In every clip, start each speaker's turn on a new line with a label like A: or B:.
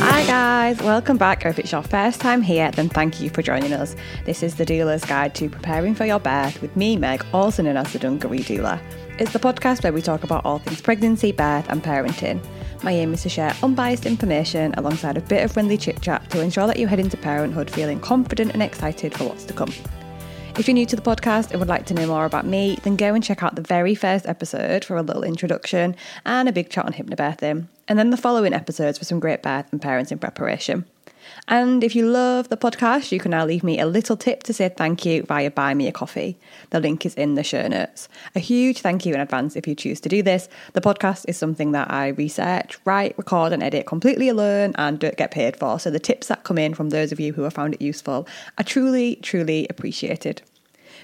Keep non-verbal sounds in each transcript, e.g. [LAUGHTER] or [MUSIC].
A: Hi guys, welcome back. If it's your first time here, then thank you for joining us. This is the Doula's Guide to Preparing for Your Birth with me, Meg, also known as the Dungaree Doula. It's the podcast where we talk about all things pregnancy, birth, and parenting. My aim is to share unbiased information alongside a bit of friendly chit chat to ensure that you head into parenthood feeling confident and excited for what's to come. If you're new to the podcast and would like to know more about me, then go and check out the very first episode for a little introduction and a big chat on hypnobirthing, and then the following episodes for some great birth and parenting preparation. And if you love the podcast, you can now leave me a little tip to say thank you via Buy Me a Coffee. The link is in the show notes. A huge thank you in advance if you choose to do this. The podcast is something that I research, write, record, and edit completely alone and don't get paid for. So the tips that come in from those of you who have found it useful are truly, truly appreciated.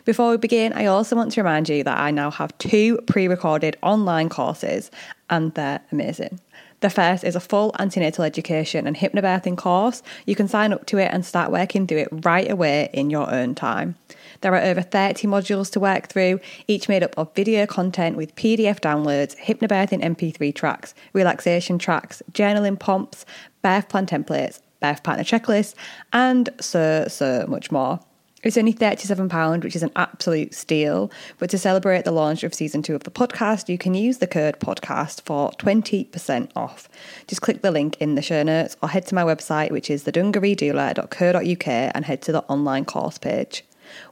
A: Before we begin, I also want to remind you that I now have two pre recorded online courses and they're amazing. The first is a full antenatal education and hypnobirthing course. You can sign up to it and start working through it right away in your own time. There are over 30 modules to work through, each made up of video content with PDF downloads, hypnobirthing MP3 tracks, relaxation tracks, journaling prompts, birth plan templates, birth partner checklists, and so, so much more. It's only £37, which is an absolute steal. But to celebrate the launch of season two of the podcast, you can use the code podcast for 20% off. Just click the link in the show notes or head to my website, which is thedungareedoula.co.uk, and head to the online course page.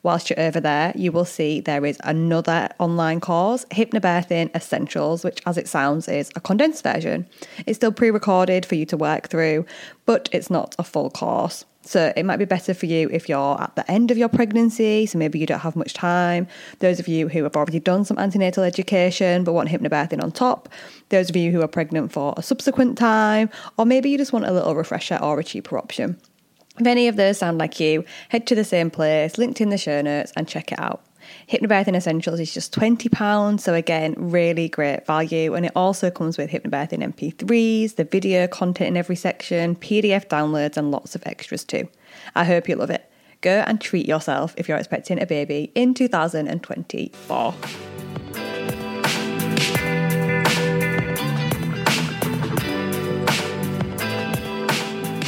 A: Whilst you're over there, you will see there is another online course, Hypnobirthing Essentials, which, as it sounds, is a condensed version. It's still pre recorded for you to work through, but it's not a full course. So it might be better for you if you're at the end of your pregnancy, so maybe you don't have much time. Those of you who have already done some antenatal education but want hypnobirthing on top. Those of you who are pregnant for a subsequent time, or maybe you just want a little refresher or a cheaper option. If any of those sound like you, head to the same place, linked in the show notes, and check it out. Hypnobirthing Essentials is just £20, so again, really great value. And it also comes with Hypnobirthing MP3s, the video content in every section, PDF downloads, and lots of extras too. I hope you love it. Go and treat yourself if you're expecting a baby in 2024.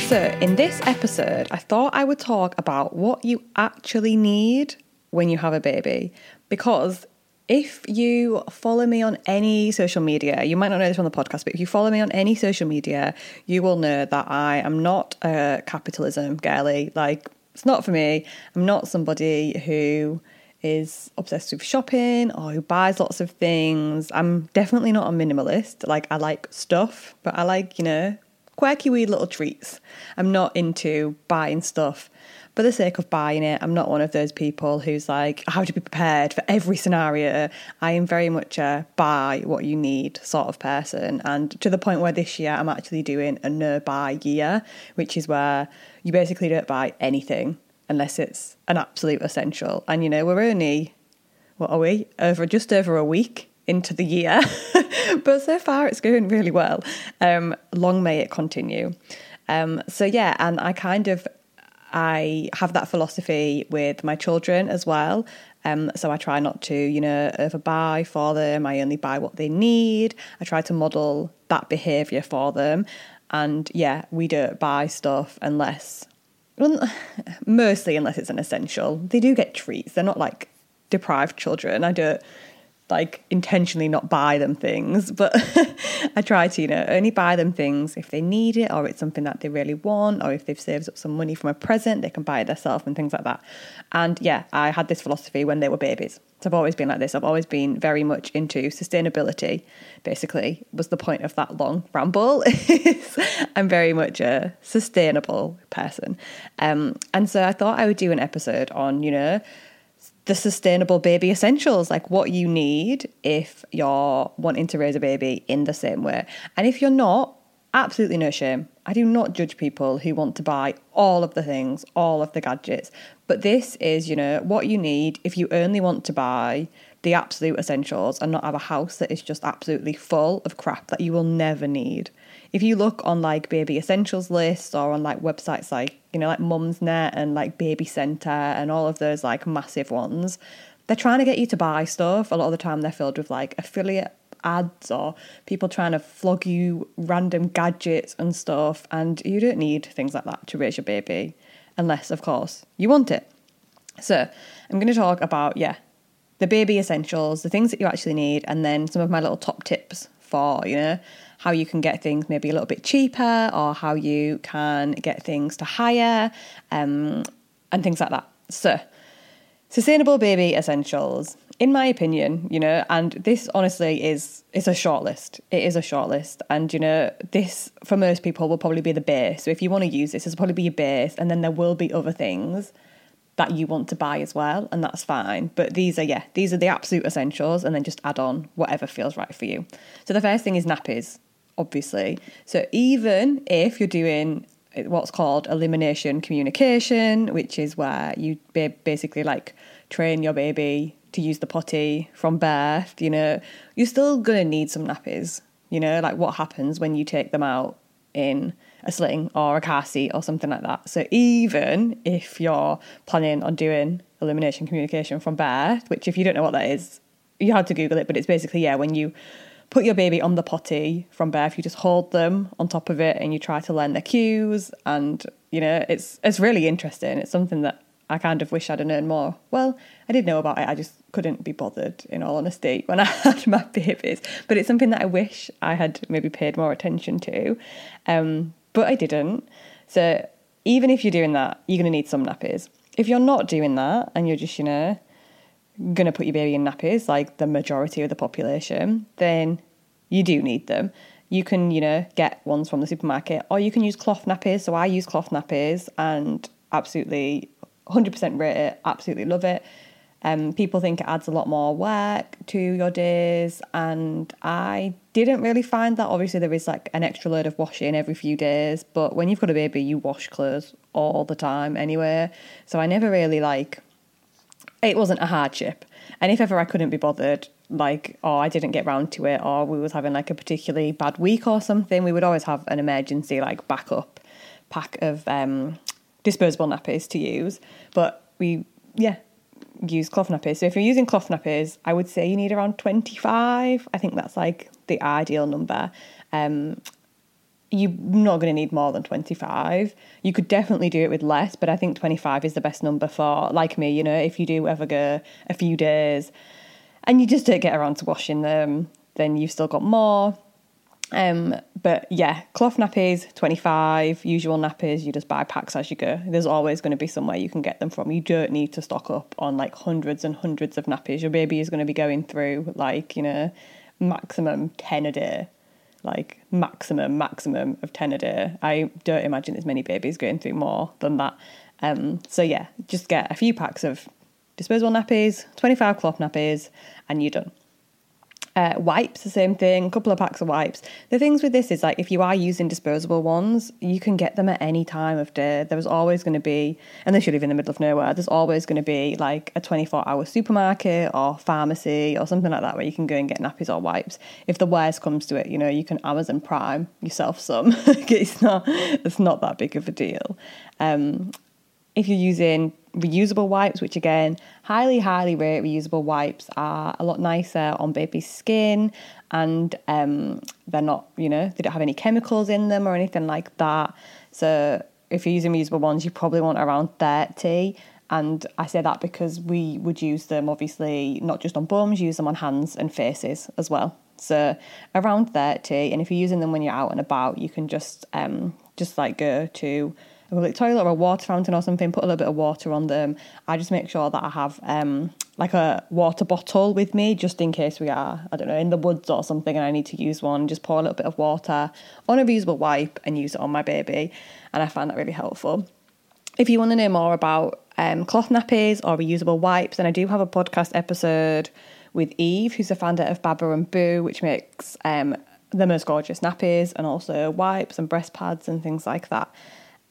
A: So, in this episode, I thought I would talk about what you actually need when you have a baby. Because if you follow me on any social media, you might not know this on the podcast, but if you follow me on any social media, you will know that I am not a capitalism girly. Like, it's not for me. I'm not somebody who is obsessed with shopping or who buys lots of things. I'm definitely not a minimalist. Like, I like stuff, but I like, you know, quirky, weird little treats. I'm not into buying stuff for the sake of buying it. I'm not one of those people who's like, I have to be prepared for every scenario. I am very much a buy what you need sort of person. And to the point where this year I'm actually doing a no buy year, which is where you basically don't buy anything unless it's an absolute essential. And you know, we're only, what are we? Over just over a week into the year. [LAUGHS] but so far it's going really well. Um, long may it continue. Um, so yeah, and I kind of I have that philosophy with my children as well. Um, so I try not to, you know, overbuy for them. I only buy what they need. I try to model that behaviour for them. And yeah, we don't buy stuff unless, well, [LAUGHS] mostly unless it's an essential. They do get treats. They're not like deprived children. I don't like intentionally not buy them things, but [LAUGHS] I try to, you know, only buy them things if they need it or it's something that they really want or if they've saved up some money from a present, they can buy it themselves and things like that. And yeah, I had this philosophy when they were babies. So I've always been like this. I've always been very much into sustainability, basically, was the point of that long ramble. [LAUGHS] I'm very much a sustainable person. Um, and so I thought I would do an episode on, you know, the sustainable baby essentials, like what you need if you're wanting to raise a baby in the same way. And if you're not, absolutely no shame. I do not judge people who want to buy all of the things, all of the gadgets. But this is, you know, what you need if you only want to buy the absolute essentials and not have a house that is just absolutely full of crap that you will never need. If you look on like baby essentials lists or on like websites like, you know, like Mumsnet and like Baby Centre and all of those like massive ones, they're trying to get you to buy stuff. A lot of the time they're filled with like affiliate ads or people trying to flog you random gadgets and stuff. And you don't need things like that to raise your baby, unless, of course, you want it. So, I'm going to talk about, yeah, the baby essentials, the things that you actually need, and then some of my little top tips for, you know, how you can get things maybe a little bit cheaper or how you can get things to hire um, and things like that. So, sustainable baby essentials in my opinion, you know, and this honestly is it's a short list. It is a short list, and you know, this for most people will probably be the base. So if you want to use this, this will probably be your base, and then there will be other things that you want to buy as well, and that's fine. But these are yeah, these are the absolute essentials, and then just add on whatever feels right for you. So the first thing is nappies, obviously. So even if you're doing what's called elimination communication, which is where you basically like train your baby to use the potty from birth, you know, you're still to need some nappies. You know, like what happens when you take them out in a sling or a car seat or something like that. So even if you're planning on doing elimination communication from birth, which if you don't know what that is, you had to Google it, but it's basically, yeah, when you put your baby on the potty from birth, you just hold them on top of it and you try to learn their cues and you know, it's it's really interesting. It's something that I kind of wish I'd have known more. Well, I did know about it, I just couldn't be bothered, in all honesty, [LAUGHS] when I had my [LAUGHS] babies. But it's something that I wish I had maybe paid more attention to. Um, but I didn't. So even if you're doing that, you're going to need some nappies. If you're not doing that and you're just, you know, going to put your baby in nappies like the majority of the population, then you do need them. You can, you know, get ones from the supermarket or you can use cloth nappies. So I use cloth nappies and absolutely 100% rate it, absolutely love it. Um, people think it adds a lot more work to your days, and I didn't really find that. Obviously, there is like an extra load of washing every few days, but when you've got a baby, you wash clothes all the time anyway. So I never really like it wasn't a hardship. And if ever I couldn't be bothered, like, or I didn't get round to it, or we was having like a particularly bad week or something, we would always have an emergency like backup pack of um, disposable nappies to use. But we, yeah, use cloth nappies. So if you're using cloth nappies, I would say you need around 25. I think that's like the ideal number. Um, you're not going to need more than 25. You could definitely do it with less, but I think 25 is the best number for, like me, you know, if you do ever go a few days and you just don't get around to washing them, then you've still got more. Um, but yeah, cloth nappies, 25, usual nappies, you just buy packs as you go. There's always going to be somewhere you can get them from. You don't need to stock up on like hundreds and hundreds of nappies. Your baby is going to be going through like, you know, maximum 10 a day. Like maximum, maximum of 10 a day. I don't imagine there's many babies going through more than that. Um, so yeah, just get a few packs of disposable nappies, 25 cloth nappies, and you're done. Uh, wipes, the same thing, a couple of packs of wipes. The things with this is like if you are using disposable ones, you can get them at any time of day. There's always going to be, unless you live in the middle of nowhere, there's always going to be like a 24 hour supermarket or pharmacy or something like that where you can go and get nappies or wipes. If the worst comes to it, you know, you can Amazon Prime yourself some. [LAUGHS] it's not, it's not that big of a deal. Um, if you're using reusable wipes, which again, highly, highly rate reusable wipes are a lot nicer on baby's skin and um, they're not, you know, they don't have any chemicals in them or anything like that. So if you're using reusable ones, you probably want around 30. And I say that because we would use them obviously not just on bums, use them on hands and faces as well. So around 30. And if you're using them when you're out and about, you can just um, just like go to a public toilet or a water fountain or something, put a little bit of water on them. I just make sure that I have um, like a water bottle with me just in case we are, I don't know, in the woods or something and I need to use one. Just pour a little bit of water on a reusable wipe and use it on my baby. And I find that really helpful. If you want to know more about um, cloth nappies or reusable wipes, then I do have a podcast episode with Eve, who's the founder of Baba and Boo, which makes um, the most gorgeous nappies and also wipes and breast pads and things like that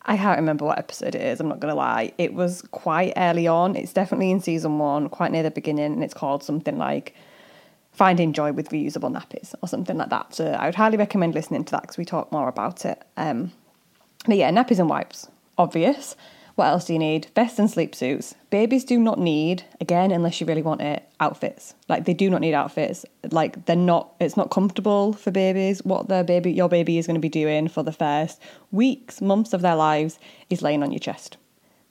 A: I can't remember what episode it is, I'm not going to lie. It was quite early on. It's definitely in season one, quite near the beginning, and it's called something like Finding Joy with Reusable Nappies or something like that. So I would highly recommend listening to that because we talk more about it. Um, but yeah, nappies and wipes, obvious. What else do you need? Vests and sleep suits. Babies do not need, again, unless you really want it, outfits. Like they do not need outfits. Like they're not. It's not comfortable for babies. What their baby, your baby, is going to be doing for the first weeks, months of their lives is laying on your chest.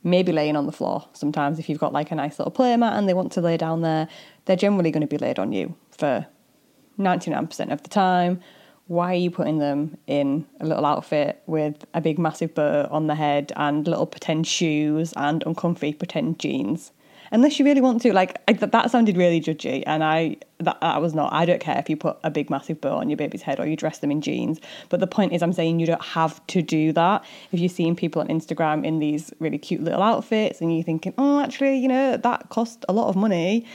A: Maybe laying on the floor. Sometimes, if you've got like a nice little play mat and they want to lay down there, they're generally going to be laid on you for ninety nine percent of the time why are you putting them in a little outfit with a big massive bow on the head and little pretend shoes and uncomfy pretend jeans? Unless you really want to, like I, that sounded really judgy, and I that, that was not. I don't care if you put a big massive bow on your baby's head or you dress them in jeans. But the point is, I'm saying you don't have to do that. If you're seeing people on Instagram in these really cute little outfits, and you're thinking, oh, actually, you know, that cost a lot of money,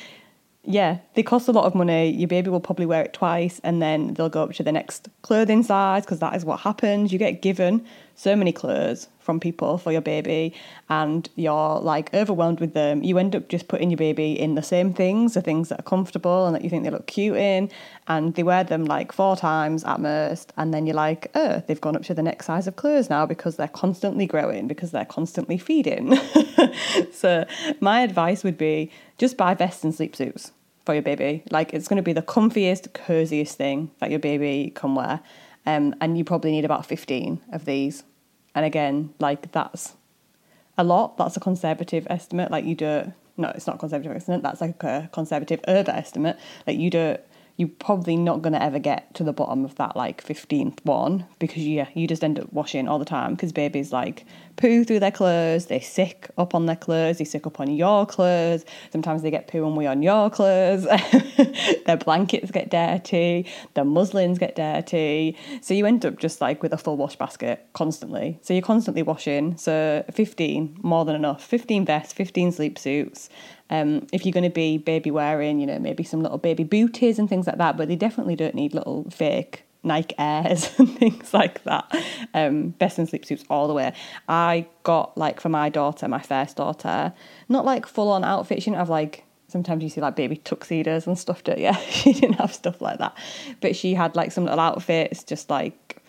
A: yeah, they cost a lot of money. Your baby will probably wear it twice and then they'll go up to the next clothing size because that is what happens. You get given so many clothes from people for your baby and you're like overwhelmed with them. You end up just putting your baby in the same things, the things that are comfortable and that you think they look cute in, and they wear them like four times at most. And then you're like, oh, they've gone up to the next size of clothes now because they're constantly growing, because they're constantly feeding. [LAUGHS] so, my advice would be just buy vests and sleep suits for your baby. Like it's going to be the comfiest, coziest thing that your baby can wear. Um, and you probably need about 15 of these. And again, like that's a lot. That's a conservative estimate. Like you do, no, it's not conservative estimate. That's like a conservative over estimate. Like you do you're probably not going to ever get to the bottom of that like 15th one because yeah you just end up washing all the time because babies like poo through their clothes they sick up on their clothes they sick up on your clothes. Sometimes they get poo and wee on your clothes. [LAUGHS] Their blankets get dirty their muslins get dirty. So you end up just like with a full wash basket constantly. So you're constantly washing. So 15 more than enough. 15 vests 15 sleep suits um, if you're going to be baby wearing, you know, maybe some little baby booties and things like that, but they definitely don't need little fake Nike Airs [LAUGHS] and things like that. Um, best in sleep suits all the way. I got like for my daughter, my first daughter, not like full on outfits. She didn't have like sometimes you see like baby tuxedos and stuff. Don't you? [LAUGHS] she didn't have stuff like that, but she had like some little outfits, just like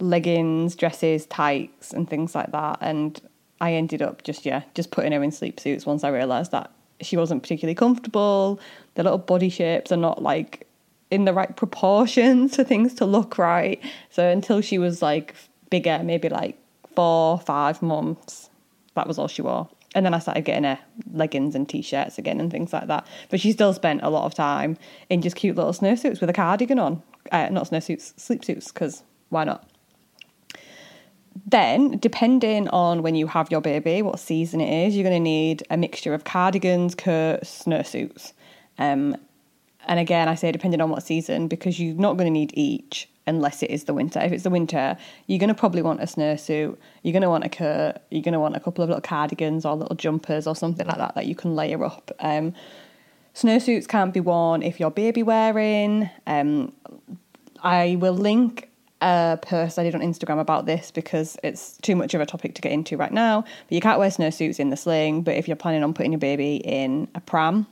A: leggings, dresses, tights, and things like that. And I ended up just yeah, just putting her in sleep suits once I realised that she wasn't particularly comfortable. The little body shapes are not like in the right proportions for things to look right. So until she was like bigger, maybe like four, five months, that was all she wore. And then I started getting her leggings and t-shirts again and things like that. But she still spent a lot of time in just cute little snowsuits with a cardigan on. Uh, not snowsuits, sleep suits, because why not? Then, depending on when you have your baby, what season it is, you're going to need a mixture of cardigans, coats, snowsuits. Um, and again, I say depending on what season because you're not going to need each unless it is the winter. If it's the winter, you're going to probably want a snowsuit, you're going to want a coat, you're going to want a couple of little cardigans or little jumpers or something like that that you can layer up. Um, snowsuits can't be worn if you're baby wearing. Um, I will link a post I did on Instagram about this because it's too much of a topic to get into right now. But you can't wear snowsuits in the sling. But if you're planning on putting your baby in a pram,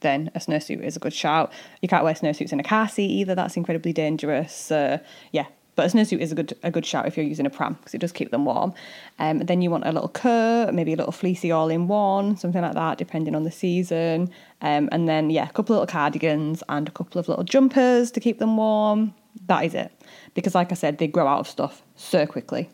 A: then a snowsuit is a good shout. You can't wear snowsuits in a car seat either. That's incredibly dangerous. Uh, yeah, but a snowsuit is a good a good shout if you're using a pram because it does keep them warm. Um, then you want a little coat, maybe a little fleecy all in one, something like that, depending on the season. Um, and then yeah, a couple of little cardigans and a couple of little jumpers to keep them warm. That is it because, like I said, they grow out of stuff so quickly.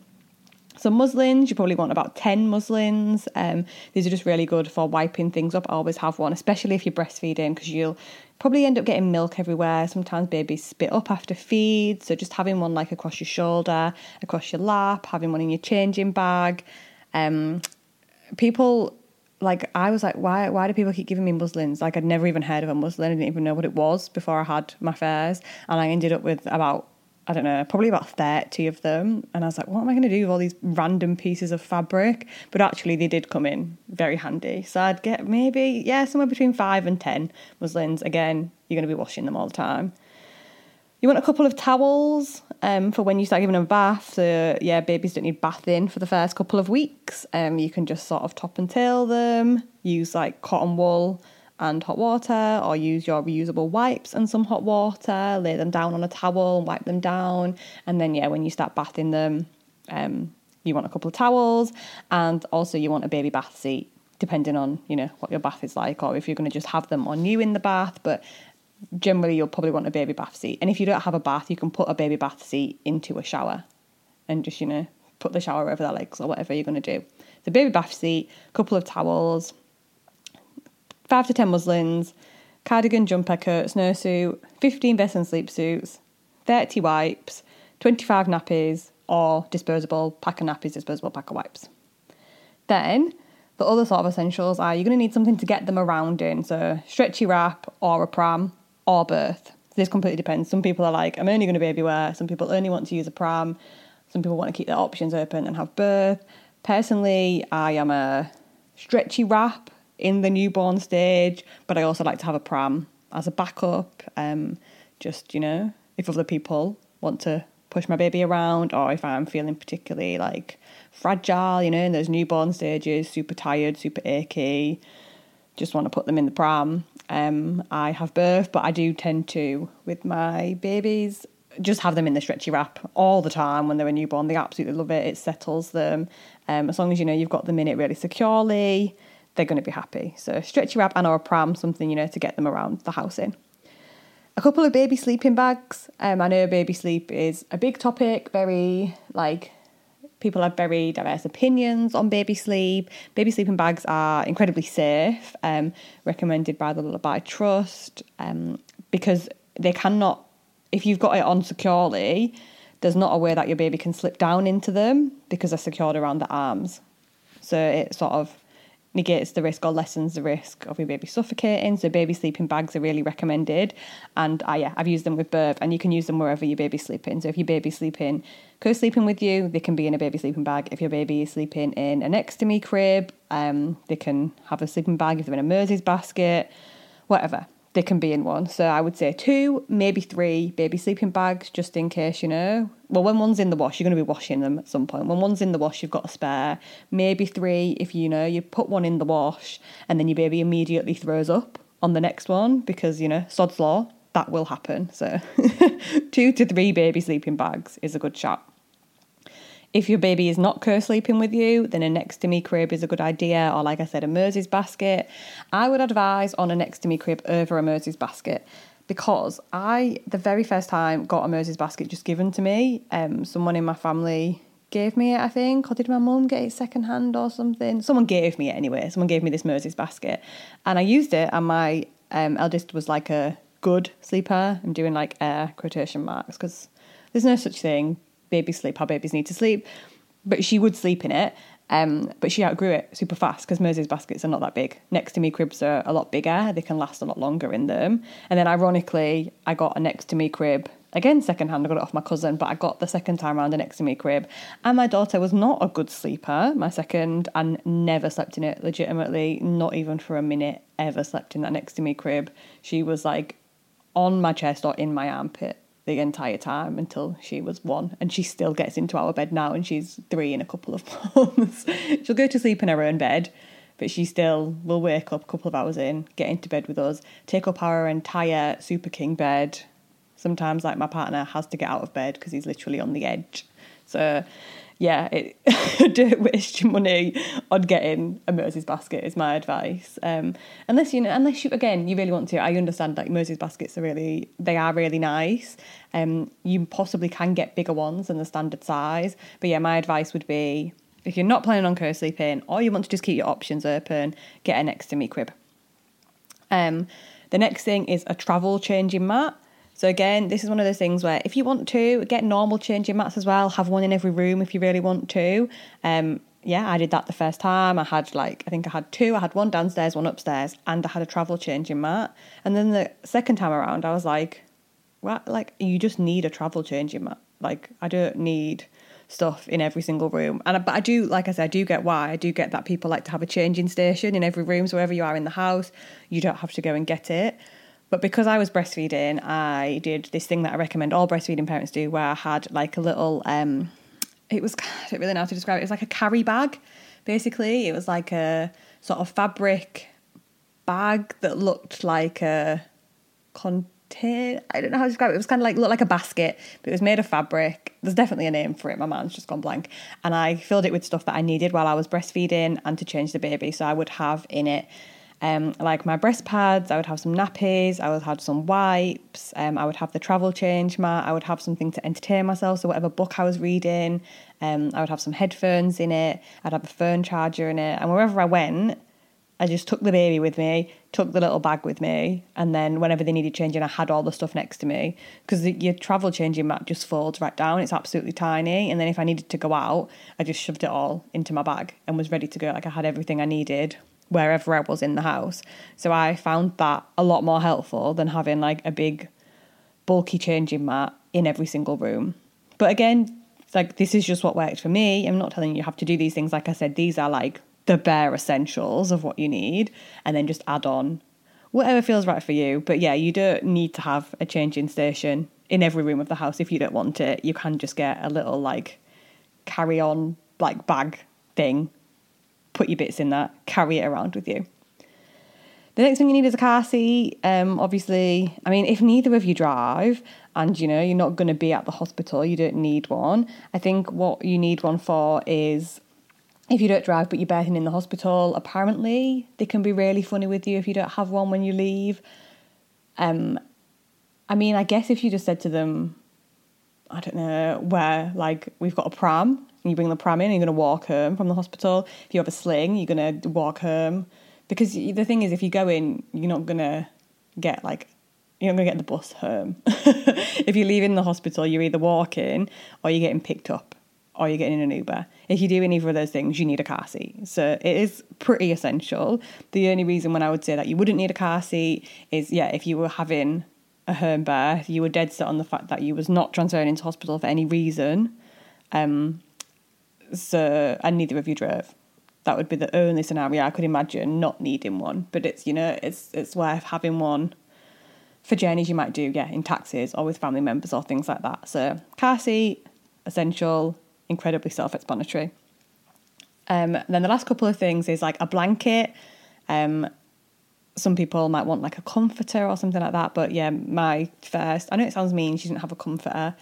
A: So muslins, you probably want about 10 muslins. Um, these are just really good for wiping things up. I always have one, especially if you're breastfeeding, because you'll probably end up getting milk everywhere. Sometimes babies spit up after feed. So just having one like across your shoulder, across your lap, having one in your changing bag. Um, people like I was like, why why do people keep giving me muslins? Like I'd never even heard of a muslin. I didn't even know what it was before I had my fairs. And I ended up with about I don't know, probably about 30 of them. And I was like, what am I going to do with all these random pieces of fabric? But actually, they did come in very handy. So I'd get maybe, yeah, somewhere between five and 10 muslins. Again, you're going to be washing them all the time. You want a couple of towels um, for when you start giving them a bath. So, yeah, babies don't need bathing for the first couple of weeks. Um, you can just sort of top and tail them, use like cotton wool and hot water, or use your reusable wipes and some hot water, lay them down on a towel and wipe them down. And then, yeah, when you start bathing them, um, you want a couple of towels and also you want a baby bath seat depending on you know what your bath is like or if you're going to just have them on you in the bath but generally you'll probably want a baby bath seat. And if you don't have a bath, you can put a baby bath seat into a shower and just, you know, put the shower over their legs or whatever you're going to do. The baby bath seat, a couple of towels, five to ten muslins, cardigan, jumper, coat, snowsuit, 15 vest and sleep suits, 30 wipes, 25 nappies, or disposable pack of nappies, disposable pack of wipes. Then the other sort of essentials are you're going to need something to get them around in, so stretchy wrap or a pram or birth. This completely depends. Some people are like, I'm only going to be everywhere. Some people only want to use a pram. Some people want to keep their options open and have birth. Personally, I am a stretchy wrap in the newborn stage, but I also like to have a pram as a backup. Um, just, you know, if other people want to push my baby around or if I'm feeling particularly like fragile, you know, in those newborn stages, super tired, super achy, just want to put them in the pram. Um, I have birth, but I do tend to, with my babies, just have them in the stretchy wrap all the time when they're a newborn. They absolutely love it. It settles them. Um, as long as you know you've got them in it really securely, they're going to be happy. So stretchy wrap and or a pram, something you know to get them around the house in. A couple of baby sleeping bags. Um, I know baby sleep is a big topic, very like People have very diverse opinions on baby sleep. Baby sleeping bags are incredibly safe, um, recommended by the Lullaby Trust, um, because they cannot, if you've got it on securely, there's not a way that your baby can slip down into them because they're secured around the arms. So it sort of negates the risk or lessens the risk of your baby suffocating. So baby sleeping bags are really recommended. And uh, yeah, I've used them with birth and you can use them wherever your baby's sleeping. So if your baby's sleeping, co-sleeping with you, they can be in a baby sleeping bag. If your baby is sleeping in a next to me crib, um, they can have a sleeping bag if they're in a Moses basket, whatever they can be in one. So I would say two, maybe three baby sleeping bags just in case, you know. Well, when one's in the wash, you're going to be washing them at some point. When one's in the wash, you've got a spare. Maybe three if you know, you put one in the wash and then your baby immediately throws up on the next one because, you know, sod's law, that will happen. So [LAUGHS] two to three baby sleeping bags is a good shot. If your baby is not co sleeping with you, then a next to me crib is a good idea, or like I said, a Moses basket. I would advise on a next to me crib over a Moses basket because I, the very first time, got a Moses basket just given to me. Um, someone in my family gave me it, I think, or did my mum get it secondhand or something? Someone gave me it anyway. Someone gave me this Moses basket, and I used it, and my um, eldest was like a good sleeper. I'm doing like air quotation marks because there's no such thing baby sleep, how babies need to sleep. But she would sleep in it. Um, but she outgrew it super fast because Moses baskets are not that big. Next to me cribs are a lot bigger. They can last a lot longer in them. And then ironically, I got a next to me crib again secondhand. I got it off my cousin, but I got the second time around a next to me crib. And my daughter was not a good sleeper. My second, and never slept in it. Legitimately, not even for a minute ever slept in that next to me crib. She was like on my chest or in my armpit the entire time until she was one. And she still gets into our bed now, and she's three in a couple of [LAUGHS] months. She'll go to sleep in her own bed, but she still will wake up a couple of hours in, get into bed with us, take up our entire Super King bed. Sometimes, like my partner has to get out of bed because he's literally on the edge. So yeah, it, don't waste your money on getting a Moses basket is my advice. Um, unless you know, unless you again you really want to. I understand like Moses baskets are really they are really nice. Um, you possibly can get bigger ones than the standard size, but yeah, my advice would be if you're not planning on co-sleeping or you want to just keep your options open, get an next to me crib. Um, the next thing is a travel changing mat. So again, this is one of those things where if you want to get normal changing mats as well, have one in every room if you really want to. Um, yeah, I did that the first time. I had like I think I had two. I had one downstairs, one upstairs, and I had a travel changing mat. And then the second time around, I was like, "What? Like you just need a travel changing mat? Like I don't need." stuff in every single room. And but I do, like I said, I do get why. I do get that people like to have a changing station in every room. So wherever you are in the house, you don't have to go and get it. But because I was breastfeeding, I did this thing that I recommend all breastfeeding parents do, where I had like a little. Um, it was I don't really know how to describe it. It was like a carry bag, basically. It was like a sort of fabric bag that looked like a container. I don't know how to describe it. It was kind of like looked like a basket, but it was made of fabric. There's definitely a name for it. My mind's just gone blank. And I filled it with stuff that I needed while I was breastfeeding and to change the baby. So I would have in it um, like my breast pads, I would have some nappies, I would have some wipes, um, I would have the travel change mat, I would have something to entertain myself. So, whatever book I was reading, um, I would have some headphones in it, I'd have a phone charger in it. And wherever I went, I just took the baby with me, took the little bag with me, and then whenever they needed changing, I had all the stuff next to me because your travel changing mat just folds right down. It's absolutely tiny. And then if I needed to go out, I just shoved it all into my bag and was ready to go. Like I had everything I needed wherever I was in the house. So I found that a lot more helpful than having like a big bulky changing mat in every single room. But again, like this is just what worked for me. I'm not telling you you have to do these things. Like I said, these are like the bare essentials of what you need, and then just add on whatever feels right for you. But yeah, you don't need to have a changing station in every room of the house if you don't want it. You can just get a little like carry on like bag thing put your bits in that, carry it around with you. The next thing you need is a car seat. Um, obviously, I mean, if neither of you drive and you know you're not going to be at the hospital, you don't need one. I think what you need one for is if you don't drive but you're birthing in the hospital. Apparently, they can be really funny with you if you don't have one when you leave. Um, I mean, I guess if you just said to them, I don't know, where like we've got a pram you bring the pram in and you're going to walk home from the hospital. If you have a sling, you're going to walk home. Because the thing is, if you go in, you're not going to get like, you're not going to get the bus home. [LAUGHS] if you're leaving the hospital, you're either walking or you're getting picked up or you're getting an Uber. If you do any of those things, you need a car seat. So it is pretty essential. The only reason when I would say that you wouldn't need a car seat is, yeah, if you were having a home birth, you were dead set on the fact that you was not transferring into hospital for any reason. Um, so and neither of you drove. That would be the only scenario I could imagine not needing one. But it's you know it's it's worth having one for journeys you might do, yeah, in taxis or with family members or things like that. So car seat, essential, incredibly self-explanatory. Um, then the last couple of things is like a blanket. Um, some people might want like a comforter or something like that, but yeah, my first, I know it sounds mean, she didn't have a comforter.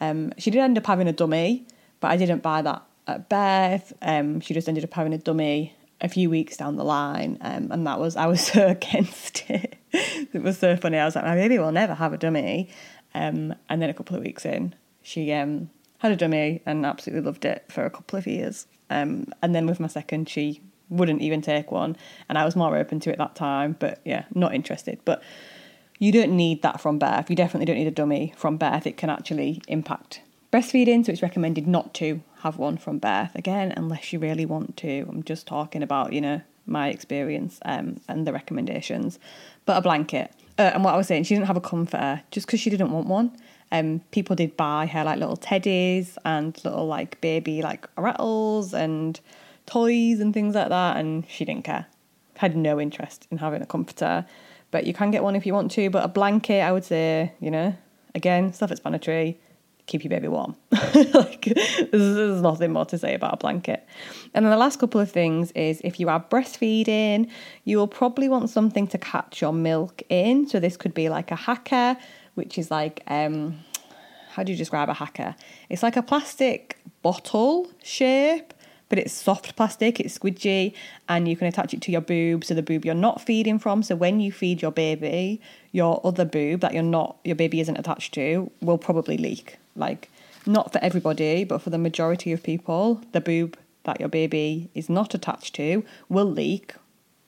A: Um, she did end up having a dummy, but I didn't buy that at birth. Um, she just ended up having a dummy a few weeks down the line, um, and that was I was [LAUGHS] so against it. it was so funny. I was like, my baby will never have a dummy. Um, and then a couple of weeks in, she um, had a dummy and absolutely loved it for a couple of years. Um, and then with my second, she wouldn't even take one, and I was more open to it that time. But yeah, not interested. But you don't need that from birth. You definitely don't need a dummy from birth. It can actually impact breastfeeding, so it's recommended not to have one from birth again, unless you really want to. I'm just talking about, you know, my experience um, and the recommendations. But a blanket. Uh, and what I was saying, she didn't have a comforter just because she didn't want one. Um, people did buy her like little teddies and little like baby like rattles and toys and things like that, and she didn't care. Had no interest in having a comforter. But you can get one if you want to. But a blanket, I would say, you know, again, self-explanatory keep your baby warm. [LAUGHS] like there's, nothing more to say about a blanket. And then the last couple of things is if you are breastfeeding, you will probably want something to catch your milk in. So this could be like a Haakaa, which is like um how do you describe a Haakaa? It's like a plastic bottle shape but it's soft plastic, it's squidgy, and you can attach it to your boob, so the boob you're not feeding from. So when you feed your baby, your other boob that you're not, your baby isn't attached to, will probably leak. Like, not for everybody, but for the majority of people, the boob that your baby is not attached to will leak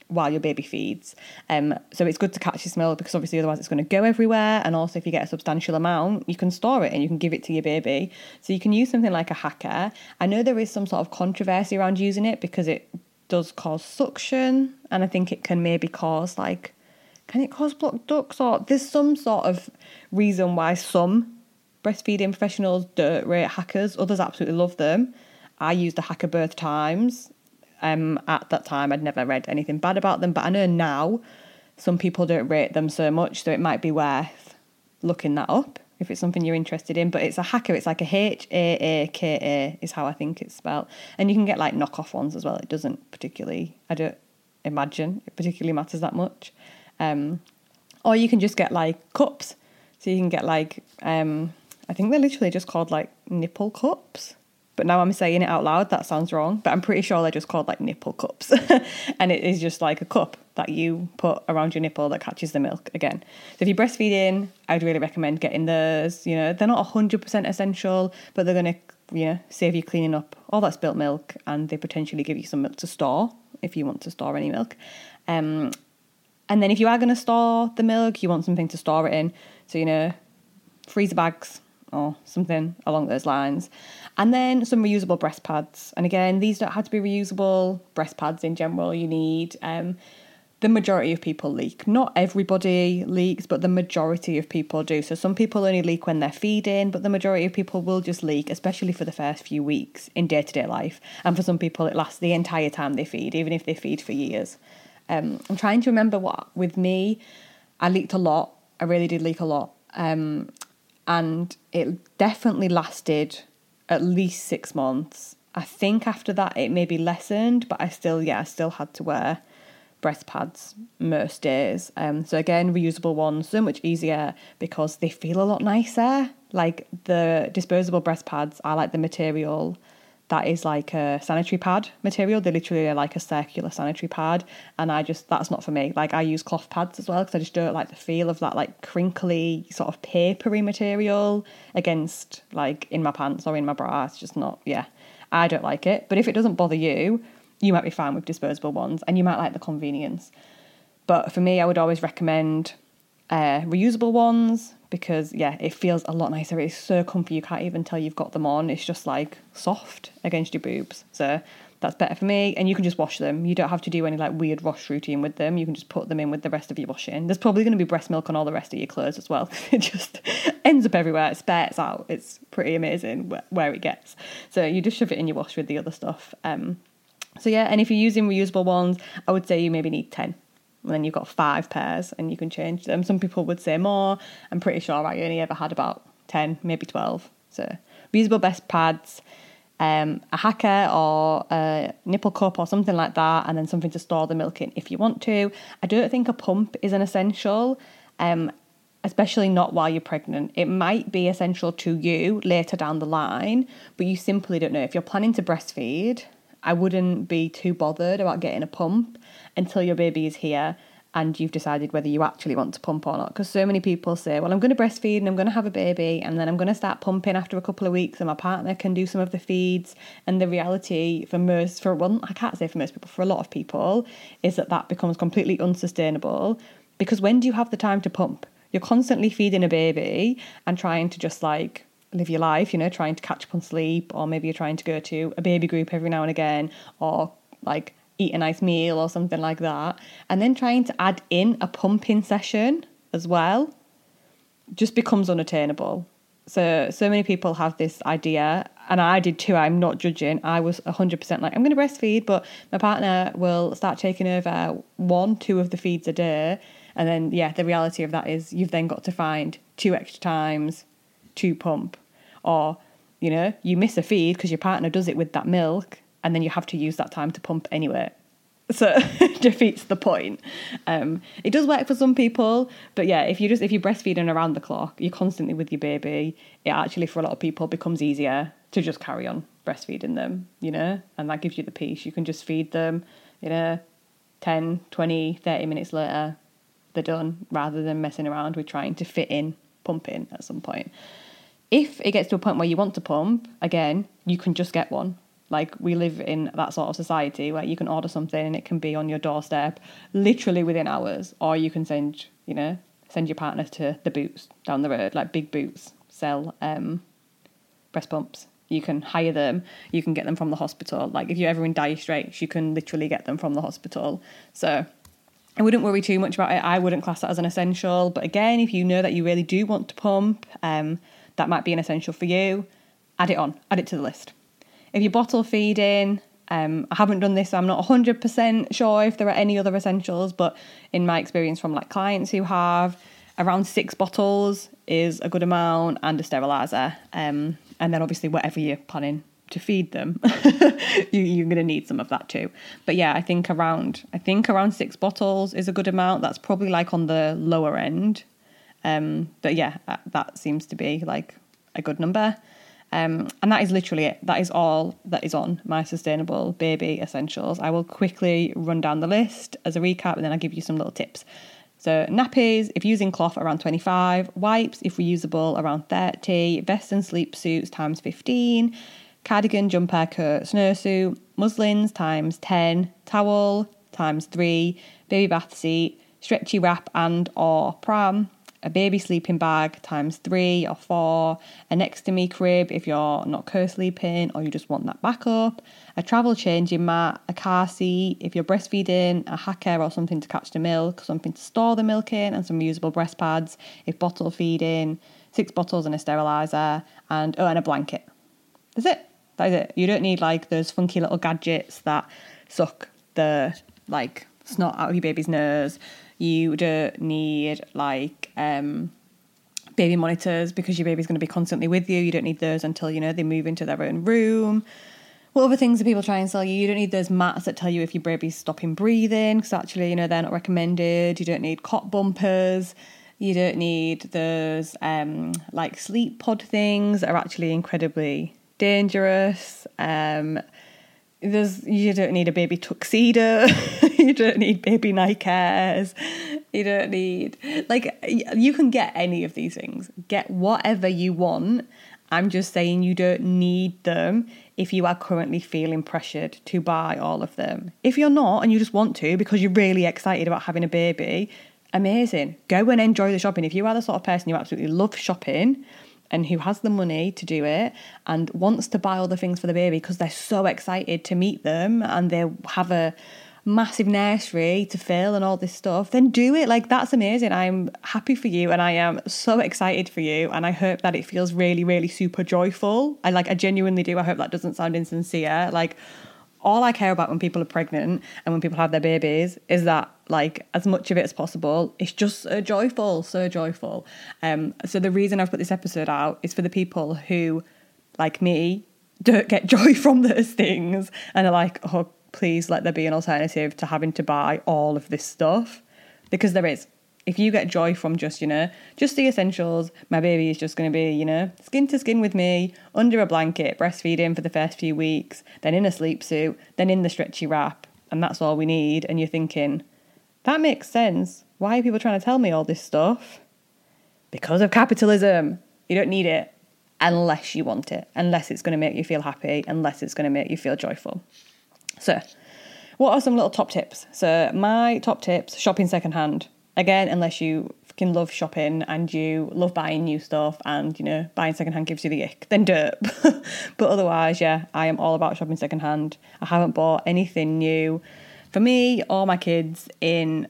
A: while your baby feeds. Um, so it's good to catch the milk because obviously otherwise it's going to go everywhere. And also, if you get a substantial amount, you can store it and you can give it to your baby. So you can use something like a Haakaa. I know there is some sort of controversy around using it because it does cause suction, and I think it can maybe cause like, can it cause blocked ducts or there's some sort of reason why some breastfeeding professionals don't rate Haakaas, others absolutely love them. I used the Haakaa birth times. Um, at that time, I'd never read anything bad about them, but I know now some people don't rate them so much, so it might be worth looking that up if it's something you're interested in. But it's a Haakaa, it's like a H A A K A is how I think it's spelled. And you can get like knockoff ones as well. It doesn't particularly, I don't imagine it particularly matters that much. Um, or you can just get like cups. So you can get like, um, I think they're literally just called like nipple cups. But now I'm saying it out loud, that sounds wrong. But I'm pretty sure they're just called like nipple cups. [LAUGHS] and it is just like a cup that you put around your nipple that catches the milk again. So if you're breastfeeding, I'd really recommend getting those. You know, they're not 100% essential, but they're going to, you know, save you cleaning up all that spilt milk and they potentially give you some milk to store if you want to store any milk. Um, and then if you are going to store the milk, you want something to store it in. So, you know, freezer bags, or something along those lines. And then some reusable breast pads. And again, these don't have to be reusable. Breast pads in general, you need. Um, the majority of people leak. Not everybody leaks, but the majority of people do. So some people only leak when they're feeding, but the majority of people will just leak, especially for the first few weeks in day to day life. And for some people, it lasts the entire time they feed, even if they feed for years. Um, I'm trying to remember what, with me, I leaked a lot. I really did leak a lot. Um, and it definitely lasted at least six months. I think after that it maybe lessened, but I still, yeah, I still had to wear breast pads most days. Um, so again, reusable ones, so much easier because they feel a lot nicer. Like the disposable breast pads, I like the material that is like a sanitary pad material. They literally are like a circular sanitary pad, and I just that's not for me. Like I use cloth pads as well because I just don't like the feel of that like crinkly sort of papery material against like in my pants or in my bra. It's just not yeah. I don't like it. But if it doesn't bother you, you might be fine with disposable ones, and you might like the convenience. But for me, I would always recommend uh, reusable ones because yeah, it feels a lot nicer. It's so comfy you can't even tell you've got them on. It's just like soft against your boobs. So that's better for me. And you can just wash them. You don't have to do any like weird wash routine with them. You can just put them in with the rest of your washing. There's probably going to be breast milk on all the rest of your clothes as well. [LAUGHS] it just ends up everywhere. It spurts out. It's pretty amazing where it gets. So you just shove it in your wash with the other stuff. Um, so yeah, and if you're using reusable ones, I would say you maybe need 10 and then you've got five pairs and you can change them. Some people would say more. I'm pretty sure I only ever had about 10, maybe 12. So reusable breast pads, um, a Haakaa or a nipple cup or something like that, and then something to store the milk in if you want to. I don't think a pump is an essential. Um, especially not while you're pregnant. It might be essential to you later down the line, but you simply don't know. If you're planning to breastfeed, I wouldn't be too bothered about getting a pump until your baby is here and you've decided whether you actually want to pump or not. Because so many people say, well, I'm going to breastfeed and I'm going to have a baby and then I'm going to start pumping after a couple of weeks and my partner can do some of the feeds. And the reality for most, for well, I can't say for most people, for a lot of people, is that that becomes completely unsustainable. Because when do you have the time to pump? You're constantly feeding a baby and trying to just like live your life, you know, trying to catch up on sleep, or maybe you're trying to go to a baby group every now and again, or like eat a nice meal or something like that, and then trying to add in a pumping session as well just becomes unattainable. So, so many people have this idea, and I did too. I'm not judging. I was 100% like, I'm going to breastfeed, but my partner will start taking over one, two of the feeds a day. And then, yeah, the reality of that is you've then got to find two extra times to pump. Or, you know, you miss a feed because your partner does it with that milk and then you have to use that time to pump anyway. So [LAUGHS] defeats the point. Um, it does work for some people, but yeah, if you just if you're breastfeeding around the clock, you're constantly with your baby. It actually for a lot of people becomes easier to just carry on breastfeeding them, you know, and that gives you the peace. You can just feed them, you know, 10, 20, 30 minutes later, they're done, rather than messing around with trying to fit in pumping at some point. If it gets to a point where you want to pump, again, you can just get one like we live in that sort of society where you can order something and it can be on your doorstep literally within hours, or you can send, you know, send your partner to the boots down the road, like big boots sell um, breast pumps. You can hire them. You can get them from the hospital. Like if you're ever in dire straits, you can literally get them from the hospital. So I wouldn't worry too much about it. I wouldn't class that as an essential. But again, if you know that you really do want to pump, um, that might be an essential for you. Add it on. Add it to the list if you're bottle feeding, Um, I haven't done this, so I'm not 100% sure if there are any other essentials, but in my experience from like clients who have, around six bottles is a good amount and a sterilizer. Um, and then obviously whatever you're planning to feed them, [LAUGHS] you, are going to need some of that too. But yeah, I think around I think around six bottles is a good amount. That's probably like on the lower end. Um, but yeah, that, that seems to be like a good number. Um, and that is literally it. That is all that is on my sustainable baby essentials. I will quickly run down the list as a recap and then I'll give you some little tips. So, nappies, if using cloth, around 25, wipes, if reusable, around 30, vest and sleep suits times 15, cardigan, jumper, coat, snowsuit, muslins times 10, towel times 3, baby bath seat, stretchy wrap and or pram, a baby sleeping bag times three or four, a next to me crib if you're not co sleeping or you just want that backup, a travel changing mat, a car seat if you're breastfeeding, a Haakaa or something to catch the milk, something to store the milk in, and some reusable breast pads if bottle feeding, six bottles and a sterilizer, and oh, and a blanket. That's it. That is it. You don't need like those funky little gadgets that suck the like snot out of your baby's nose. You don't need like um, baby monitors because your baby's going to be constantly with you. You don't need those until you know they move into their own room. What other things do people try and sell you? You don't need those mats that tell you if your baby's stopping breathing because actually, you know, they're not recommended. You don't need cot bumpers. You don't need those um, like sleep pod things that are actually incredibly dangerous. Um, there's you don't need a baby tuxedo. [LAUGHS] you don't need baby Nikes. You don't need like you can get any of these things. Get whatever you want. I'm just saying you don't need them if you are currently feeling pressured to buy all of them. If you're not and you just want to because you're really excited about having a baby, amazing. Go and enjoy the shopping. If you are the sort of person who absolutely loves shopping, and who has the money to do it and wants to buy all the things for the baby because they're so excited to meet them and they have a massive nursery to fill and all this stuff, then do it. Like, that's amazing. I'm happy for you and I am so excited for you. And I hope that it feels really, really super joyful. I like, I genuinely do. I hope that doesn't sound insincere. Like, all I care about when people are pregnant and when people have their babies is that like as much of it as possible it's just so joyful so joyful um so the reason I've put this episode out is for the people who like me don't get [LAUGHS] joy from those things and are like oh please let there be an alternative to having to buy all of this stuff because there is if you get joy from just, you know, just the essentials, my baby is just going to be, you know, skin to skin with me, under a blanket, breastfeeding for the first few weeks, then in a sleep suit, then in the stretchy wrap, and that's all we need. And you're thinking, that makes sense. Why are people trying to tell me all this stuff? Because of capitalism. You don't need it unless you want it, unless it's going to make you feel happy, unless it's going to make you feel joyful. So, what are some little top tips? So, my top tips shopping secondhand again, unless you fucking love shopping and you love buying new stuff and you know buying secondhand gives you the ick, then it. [LAUGHS] but otherwise, yeah, I am all about shopping secondhand. I haven't bought anything new for me or my kids in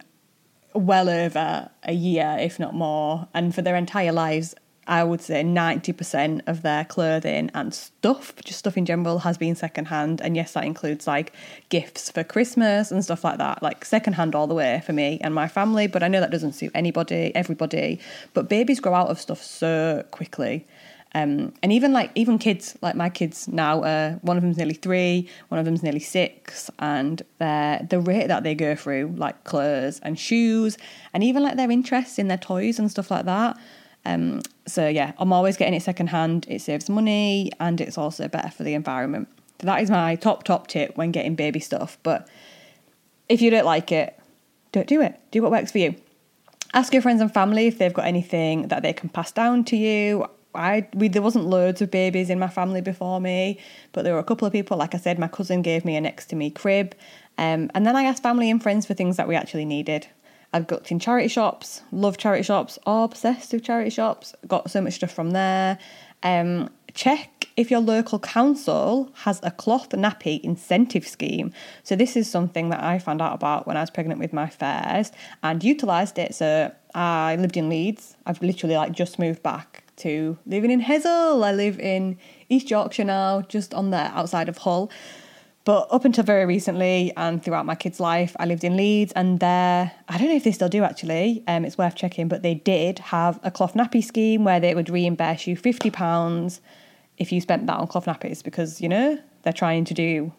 A: well over a year, if not more, and for their entire lives. I would say 90% of their clothing and stuff, just stuff in general, has been secondhand. And yes, that includes like gifts for Christmas and stuff like that, like secondhand all the way for me and my family. But I know that doesn't suit anybody, everybody. But babies grow out of stuff so quickly. Um, and even like even kids like my kids now uh, one of them's nearly three one of them's nearly six and the the rate that they go through like clothes and shoes and even like their interests in their toys and stuff like that um, so yeah, I'm always getting it secondhand. It saves money and it's also better for the environment. So that is my top top tip when getting baby stuff. But if you don't like it, don't do it. Do what works for you. Ask your friends and family if they've got anything that they can pass down to you. I we there wasn't loads of babies in my family before me, but there were a couple of people. Like I said, my cousin gave me a next to me crib, um, and then I asked family and friends for things that we actually needed. I've got in charity shops, love charity shops, obsessed with charity shops, got so much stuff from there. Um, check if your local council has a cloth nappy incentive scheme. So this is something that I found out about when I was pregnant with my first and utilised it. So I lived in Leeds. I've literally like just moved back to living in Hessle. I live in East Yorkshire now, just on the outside of Hull. But up until very recently and throughout my kids' life, I lived in Leeds and there, I don't know if they still do actually, um, it's worth checking, but they did have a cloth nappy scheme where they would reimburse you £50 if you spent that on cloth nappies because, you know, they're trying to do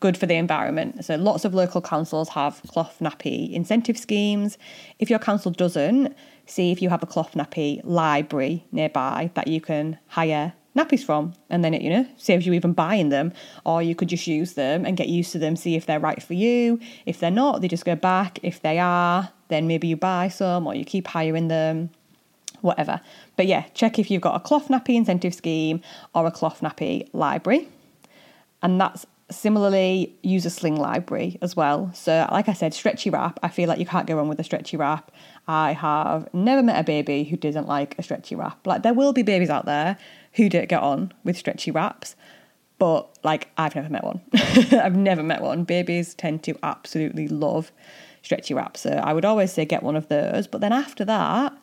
A: good for the environment. So lots of local councils have cloth nappy incentive schemes. If your council doesn't, see if you have a cloth nappy library nearby that you can hire nappies from and then it you know saves you even buying them. Or you could just use them and get used to them see if they're right for you. If they're not they just go back. If they are then maybe you buy some or you keep hiring them whatever. But yeah check if you've got a cloth nappy incentive scheme or a cloth nappy library. And that's similarly use a sling library as well. So like i said stretchy wrap. I feel like you can't go wrong with a stretchy wrap. I have never met a baby who doesn't like a stretchy wrap. Like there will be babies out there who didn't get on with stretchy wraps but like I've never met one. [LAUGHS] I've never met one. Babies tend to absolutely love stretchy wraps. So I would always say get one of those. But then after that,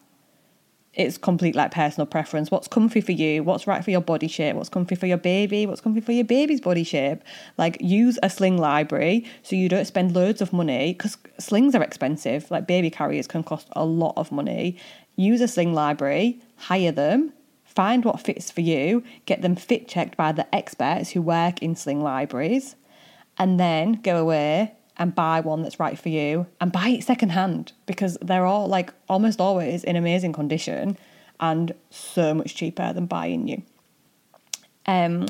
A: it's complete like personal preference. What's comfy for you? What's right for your body shape? What's comfy for your baby? What's comfy for your baby's body shape? Like use a sling library so you don't spend loads of money because slings are expensive. Like baby carriers can cost a lot of money. Use a sling library, hire them, find what fits for you, get them fit checked by the experts who work in sling libraries, and then go away and buy one that's right for you and buy it secondhand because they're all like almost always in amazing condition and so much cheaper than buying new. Um,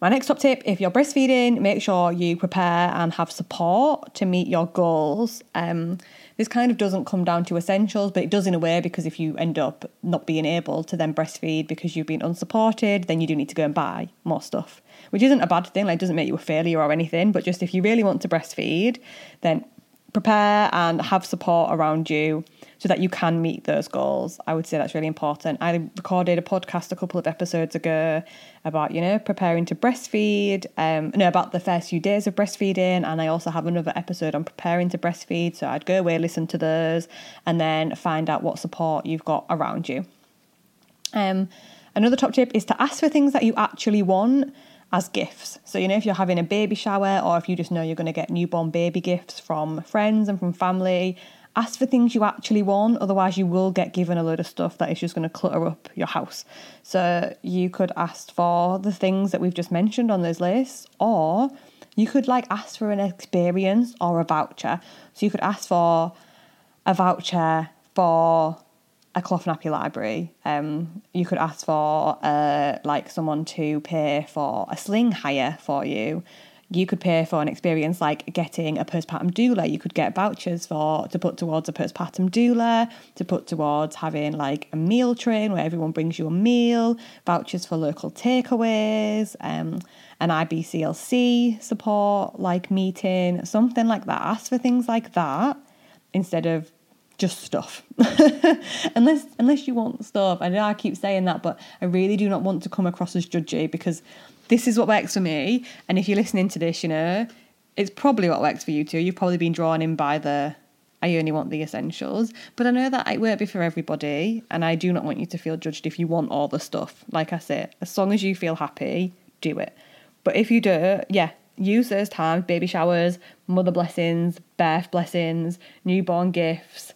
A: my next top tip if you're breastfeeding, make sure you prepare and have support to meet your goals. Um, this kind of doesn't come down to essentials, but it does in a way because if you end up not being able to then breastfeed because you've been unsupported, then you do need to go and buy more stuff, which isn't a bad thing. Like, it doesn't make you a failure or anything, but just if you really want to breastfeed, then prepare and have support around you so that you can meet those goals. I would say that's really important. I recorded a podcast a couple of episodes ago about, you know, preparing to breastfeed, um, no, about the first few days of breastfeeding. And I also have another episode on preparing to breastfeed. So I'd go away, listen to those, and then find out what support you've got around you. Um, another top tip is to ask for things that you actually want as gifts. So, you know, if you're having a baby shower or if you just know you're going to get newborn baby gifts from friends and from family, ask for things you actually want, otherwise, you will get given a load of stuff that is just going to clutter up your house. So, you could ask for the things that we've just mentioned on those lists, or you could like ask for an experience or a voucher. So, you could ask for a voucher for a cloth nappy library. Um, you could ask for uh, like someone to pay for a sling hire for you you could pay for an experience like getting a postpartum doula. You could get vouchers for to put towards a postpartum doula, to put towards having like a meal train where everyone brings you a meal, vouchers for local takeaways, um, an IBCLC support like meeting, something like that. Ask for things like that instead of just stuff. [LAUGHS] unless unless you want stuff. I know I keep saying that, but I really do not want to come across as judgy because this is what works for me. And if you're listening to this, you know, it's probably what works for you too. You've probably been drawn in by the I only want the essentials. But I know that it won't be for everybody, and I do not want you to feel judged if you want all the stuff. Like I said, as long as you feel happy, do it. But if you do, yeah, use those times baby showers, mother blessings, birth blessings, newborn gifts.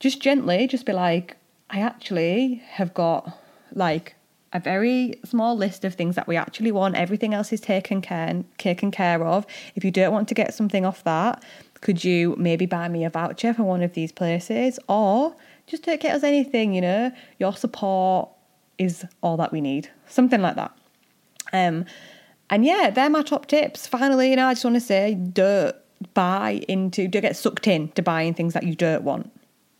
A: Just gently, just be like, I actually have got like a very small list of things that we actually want. Everything else is taken care taken care of. If you don't want to get something off that, could you maybe buy me a voucher for one of these places, or just don't get us anything? You know, your support is all that we need. Something like that. Um, and yeah, they're my top tips. Finally, you know, I just want to say, don't buy into, don't get sucked in to buying things that you don't want.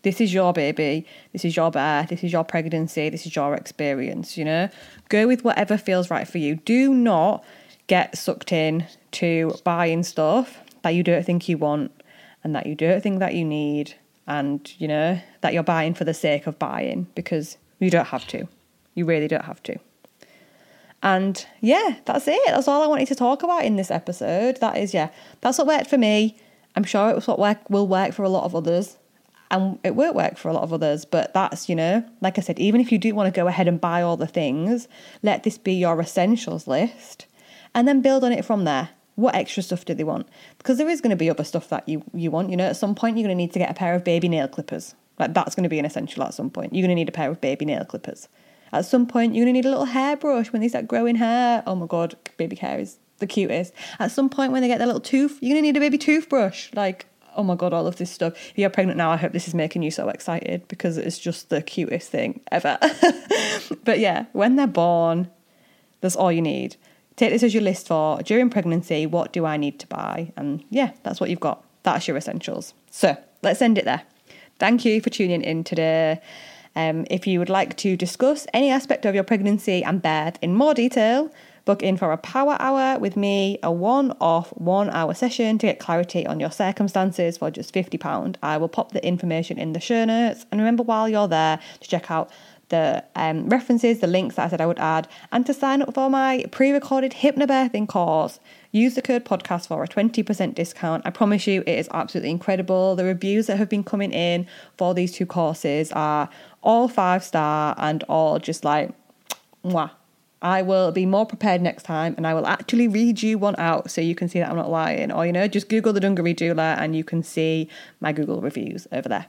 A: This is your baby. This is your birth. This is your pregnancy. This is your experience, you know? Go with whatever feels right for you. Do not get sucked in to buying stuff that you don't think you want and that you don't think that you need and, you know, that you're buying for the sake of buying because you don't have to. You really don't have to. And yeah, that's it. That's all I wanted to talk about in this episode. That is, yeah, that's what worked for me. I'm sure it was what work, will work for a lot of others and it won't work for a lot of others but that's you know like i said even if you do want to go ahead and buy all the things let this be your essentials list and then build on it from there What extra stuff do they want? Because there is going to be other stuff that you, you want. You know, at some point, you're going to need to get a pair of baby nail clippers. Like, that's going to be an essential at some point. You're going to need a pair of baby nail clippers. At some point, you're going to need a little hairbrush when they start growing hair. Oh my God, baby hair is the cutest. At some point, when they get their little tooth, you're going to need a baby toothbrush. Like, oh my god, all of this stuff. If you're pregnant now, I hope this is making you so excited because it's just the cutest thing ever. [LAUGHS] but yeah, when they're born, that's all you need. Take this as your list for during pregnancy, what do I need to buy? And yeah, that's what you've got. That's your essentials. So let's end it there. Thank you for tuning in today. Um, if you would like to discuss any aspect of your pregnancy and birth in more detail, Book in for a power hour with me, a one off one hour session to get clarity on your circumstances for just £50. I will pop the information in the show notes. And remember, while you're there, to check out the um, references, the links that I said I would add, and to sign up for my pre recorded hypnobirthing course. Use the code podcast for a 20% discount. I promise you, it is absolutely incredible. The reviews that have been coming in for these two courses are all five star and all just like, mwah, I will be more prepared next time and I will actually read you one out so you can see that I'm not lying. Or, you know, just Google the Dungaree Doula and you can see my Google reviews over there.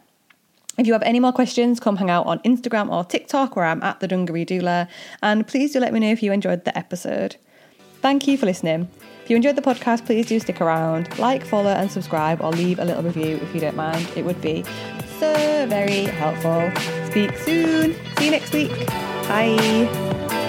A: If you have any more questions, come hang out on Instagram or TikTok where I'm at the Dungaree Doula. And please do let me know if you enjoyed the episode. Thank you for listening. If you enjoyed the podcast, please do stick around, like, follow, and subscribe, or leave a little review if you don't mind. It would be so very helpful. Speak soon. See you next week. Bye.